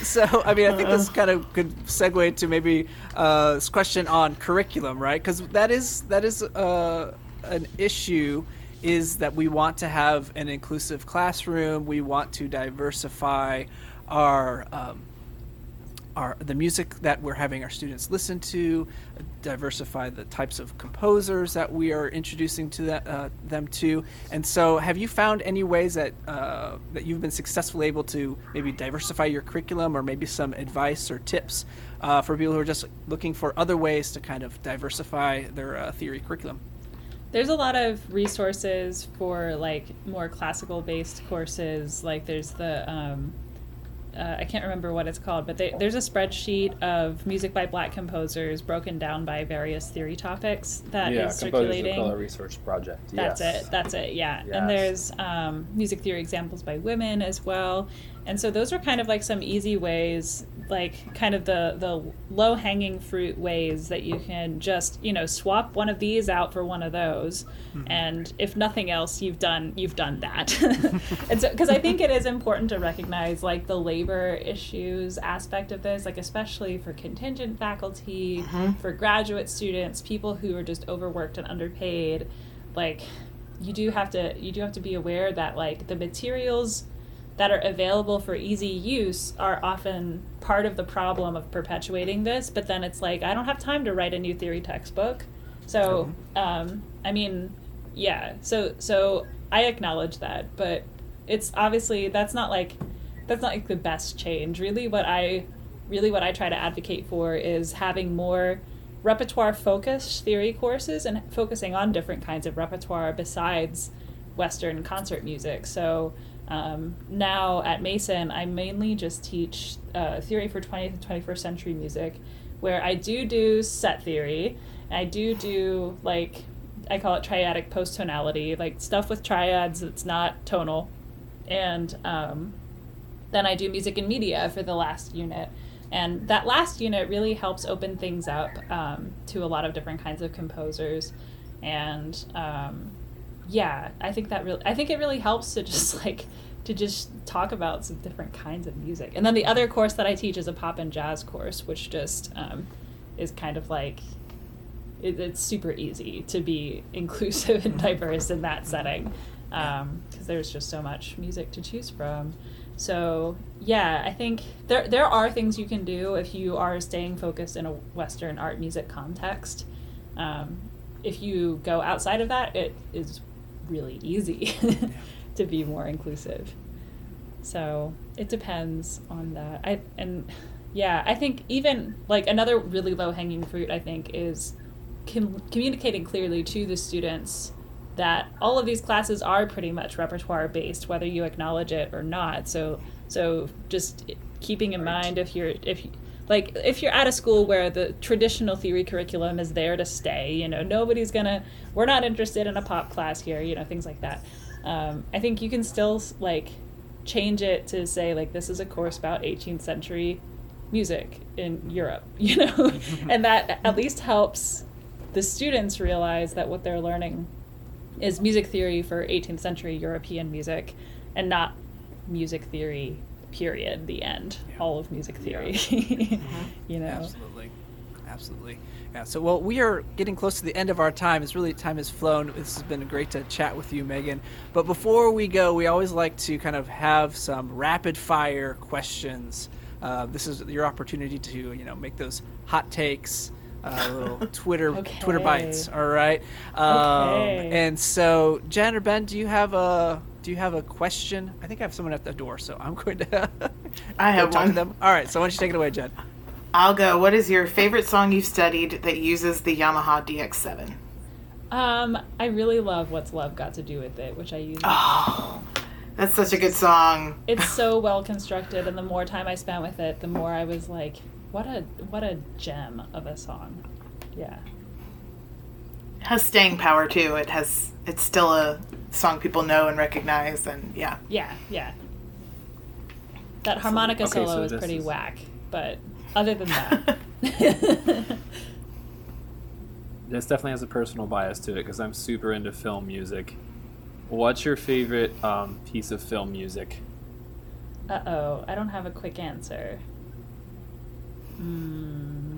so, I mean, I think this kind of could segue to maybe uh, this question on curriculum, right? Because that is that is uh, an issue. Is that we want to have an inclusive classroom? We want to diversify our um, our the music that we're having our students listen to, diversify the types of composers that we are introducing to that, uh, them to. And so, have you found any ways that uh, that you've been successfully able to maybe diversify your curriculum, or maybe some advice or tips uh, for people who are just looking for other ways to kind of diversify their uh, theory curriculum? There's a lot of resources for like more classical based courses. Like there's the um, uh, I can't remember what it's called, but they, there's a spreadsheet of music by black composers broken down by various theory topics that is yeah, of circulating. Color Research Project. That's yes. it. That's it. Yeah. Yes. And there's um, music theory examples by women as well. And so those are kind of like some easy ways, like kind of the the low hanging fruit ways that you can just you know swap one of these out for one of those, mm-hmm. and if nothing else, you've done you've done that. [laughs] and so because I think it is important to recognize like the labor issues aspect of this, like especially for contingent faculty, mm-hmm. for graduate students, people who are just overworked and underpaid, like you do have to you do have to be aware that like the materials that are available for easy use are often part of the problem of perpetuating this but then it's like i don't have time to write a new theory textbook. So um, i mean yeah so so i acknowledge that but it's obviously that's not like that's not like the best change. Really what i really what i try to advocate for is having more repertoire focused theory courses and focusing on different kinds of repertoire besides western concert music. So um, now at mason i mainly just teach uh, theory for 20th and 21st century music where i do do set theory i do do like i call it triadic post tonality like stuff with triads that's not tonal and um, then I do music and media for the last unit. And that last unit really helps open things up um, to a lot of different kinds of composers. And um, yeah, I think that really, I think it really helps to just [laughs] like, to just talk about some different kinds of music. And then the other course that I teach is a pop and jazz course, which just um, is kind of like, it, it's super easy to be [laughs] inclusive and diverse in that setting because there's just so much music to choose from. So yeah, I think there there are things you can do if you are staying focused in a Western art music context. Um, if you go outside of that, it is really easy [laughs] to be more inclusive. So it depends on that. I and yeah, I think even like another really low hanging fruit I think is com- communicating clearly to the students that all of these classes are pretty much repertoire based whether you acknowledge it or not so so just keeping in mind if you're if like if you're at a school where the traditional theory curriculum is there to stay you know nobody's gonna we're not interested in a pop class here you know things like that. Um, i think you can still like change it to say like this is a course about 18th century music in europe [laughs] you know? [laughs] And that at least helps the students realize that what they're learning is music theory for 18th century European music and not music theory period the end all of music theory [laughs] [laughs] you know Absolutely. absolutely. Yeah. So, well, we are getting close to the end of our time. It's really time has flown. This has been great to chat with you, Megan. But before we go, we always like to kind of have some rapid fire questions. Uh, this is your opportunity to you know make those hot takes. Uh, little [laughs] Twitter Twitter bites, all right. Um, Okay. And so, Jen or Ben, do you have a do you have a question? I think I have someone at the door, so I'm going to. [laughs] I have talk to them. All right, so why don't you take it away, Jen? I'll go. What is your favorite song you've studied that uses the Yamaha DX7? Um, I really love What's Love Got to Do with It, which I use. Oh, that's such a good song. It's so [laughs] well constructed, and the more time I spent with it, the more I was like, "What a what a gem of a song." Yeah. It has staying power too. It has. It's still a song people know and recognize, and yeah. Yeah, yeah. That harmonica Okay, so solo is pretty is- whack, but other than that, [laughs] [laughs] This definitely has a personal bias to it because I'm super into film music. What's your favorite um, piece of film music? uh oh, I don't have a quick answer. Mm.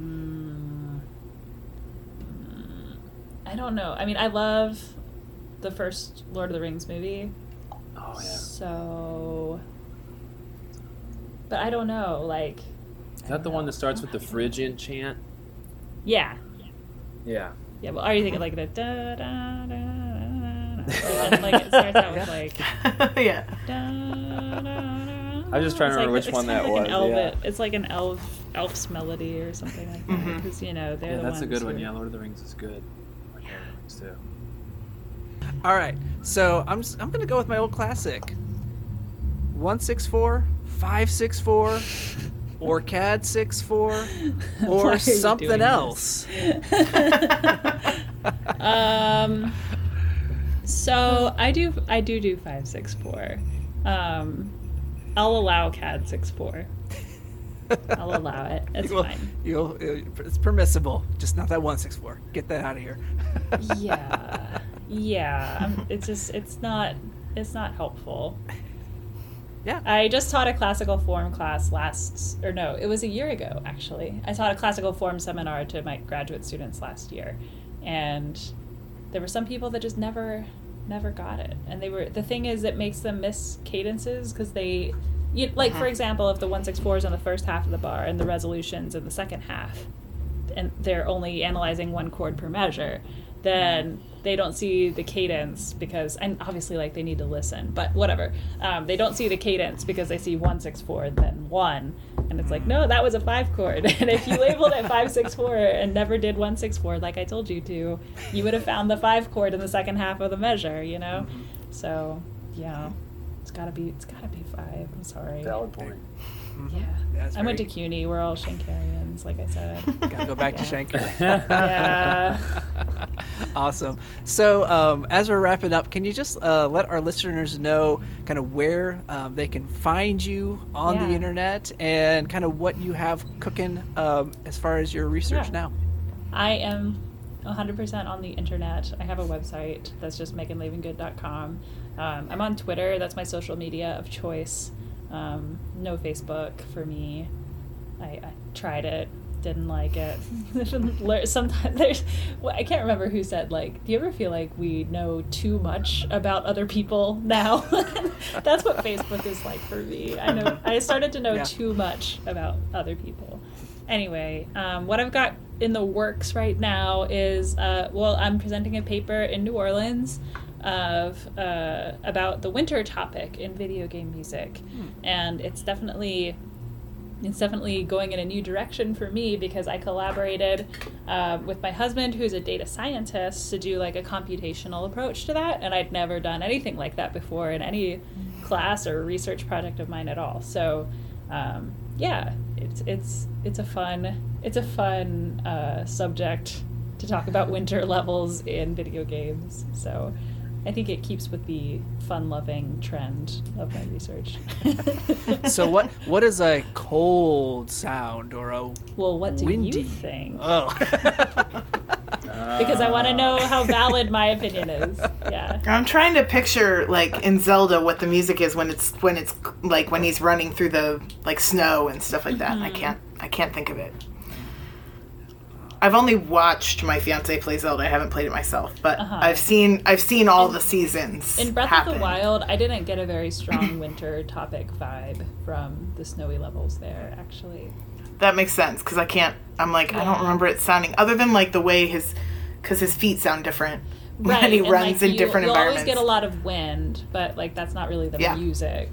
I don't know. I mean, I love the first Lord of the Rings movie, Oh yeah, so. But I don't know. Like, is that the one that starts with the Phrygian chant? yeah, Yeah. yeah. Well, are you thinking like the da da da da? da, da, Like it starts out with like. [laughs] yeah. Da, da, da. I was just trying to It's remember which it's one kind of that like an was, elf- yeah. It's like an elf elf's melody or something like that. Mm-hmm. Because you know they're Yeah, the that's a ones good one. who- Yeah, Lord of the Rings is good. I like Lord of the Rings too. All right, so I'm I'm gonna go with my old classic. One six four, five six four, or CAD six four, [laughs] or something else. [laughs] um. So I do I do do five six four. Um, I'll allow CAD six four. [laughs] I'll allow it. It's Well, fine. You'll, it's permissible, just not that one six four. Get that out of here. Yeah, [laughs] yeah. Um, it's just it's not it's not helpful. Yeah. I just taught a classical form class last, or no, it was a year ago actually. I taught a classical form seminar to my graduate students last year, and there were some people that just never, never got it. And they were the thing is, it makes them miss cadences because they, you, like for uh-huh. example, if the one six four is on the first half of the bar and the resolutions in the second half, and they're only analyzing one chord per measure, then mm-hmm. they don't see the cadence because, and obviously, like they need to listen, but whatever. Um, they don't see the cadence because they see one six four and then one, and it's like, mm. no, that was a five chord. [laughs] and if you labeled it five six four and never did one six four like I told you to, you would have found the five chord in the second half of the measure. You know, mm-hmm. so yeah, gotta be it's gotta be five. I'm sorry. Valid point. Yeah, That's I went to CUNY. We're all Schenkerians, like I said. [laughs] Gotta go back to Yeah. Shank. [laughs] [laughs] Yeah. awesome. So, um, as we're wrapping up, can you just uh, let our listeners know kind of where um, they can find you on the internet and kind of what you have cooking um, as far as your research Yeah. now? I am 100% on the internet. I have a website that's just meganlavengood.com. Um, I'm on Twitter. That's my social media of choice. Um, no Facebook for me. I, I tried it, didn't like it. [laughs] Sometimes [laughs] there's, well, I can't remember who said like, do you ever feel like we know too much about other people now? [laughs] That's what Facebook is like for me. I know I started to know Yeah. too much about other people. Anyway, um, what I've got in the works right now is uh, well, I'm presenting a paper in New Orleans of uh, about the winter topic in video game music, and it's definitely it's definitely going in a new direction for me because I collaborated uh, with my husband, who's a data scientist, to do like a computational approach to that, and I'd never done anything like that before in any class or research project of mine at all. So, um, yeah, it's it's it's a fun it's a fun uh, subject to talk about winter [laughs] levels in video games. So. I think it keeps with the fun-loving trend of my research. [laughs] so, what [laughs] what is a cold sound or a Well, what do windy? you think? oh? [laughs] Because I want to know how valid my opinion is. Yeah. I'm trying to picture like in Zelda what the music is when it's when it's like when he's running through the like snow and stuff like that. I mm-hmm. can't I can't think of it. I've only watched my fiance play Zelda. I haven't played it myself, but Uh-huh. I've seen I've seen all the seasons. In Breath happen. of the Wild, I didn't get a very strong [clears throat] winter topic vibe from the snowy levels there, actually. That makes sense because I can't. I'm like I don't remember it sounding other than like the way his because his feet sound different Right, [laughs] when he and, runs like, in you, different you environments. always get a lot of wind, but like that's not really the Yeah. music.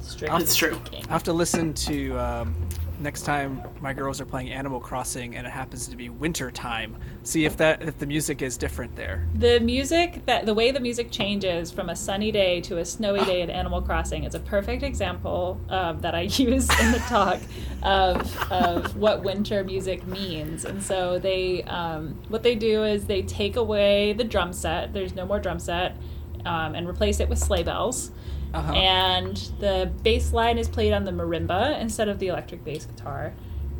Strictly That's true. speaking. I have to listen to um, next time my girls are playing Animal Crossing and it happens to be winter time. See if that if the music is different there. The music that the way the music changes from a sunny day to a snowy day in Animal Crossing is a perfect example um, that I [laughs] use in the talk of, of what winter music means. And so they um, what they do is they take away the drum set. There's no more drum set, um, and replace it with sleigh bells. Uh-huh. And the bass line is played on the marimba instead of the electric bass guitar.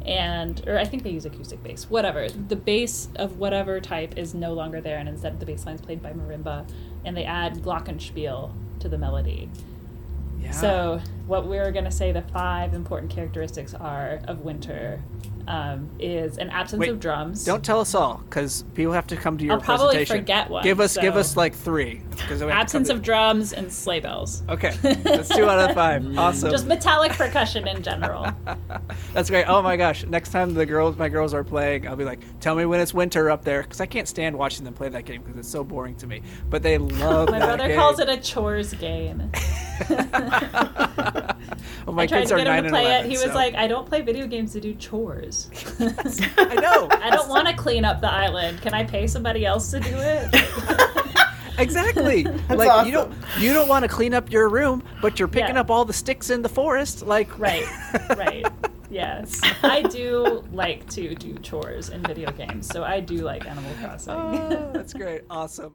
And, or I think they use acoustic bass, whatever. The bass of whatever type is no longer there, and instead the bass line is played by marimba, and they add glockenspiel to the melody. yeah. So, what we're going to say the five important characteristics are of winter um, is an absence Wait, of drums. Don't tell us all, because people have to come to your I'll probably presentation. forget one, Give us, give us like three. we have to absence come of drums and sleigh bells. Okay, [laughs] that's two out of five. Awesome. Just metallic percussion in general. [laughs] That's great. Oh my gosh! Next time the girls, my girls are playing, I'll be like, "Tell me when it's winter up there," because I can't stand watching them play that game because it's so boring to me. But they [laughs] love My that brother game. calls it a chores game. Well, my I tried kids to get him to play 11, it. He was like, I don't play video games to do chores. [laughs] [laughs] "I know, I don't want to clean up the island. Can I pay somebody else to do it? [laughs] exactly." like you don't, you don't want to clean up your room, but you're picking Yeah. up all the sticks in the forest. Like, right, right. Yes. I do like to do chores in video games, so I do like Animal Crossing. oh, that's great, awesome.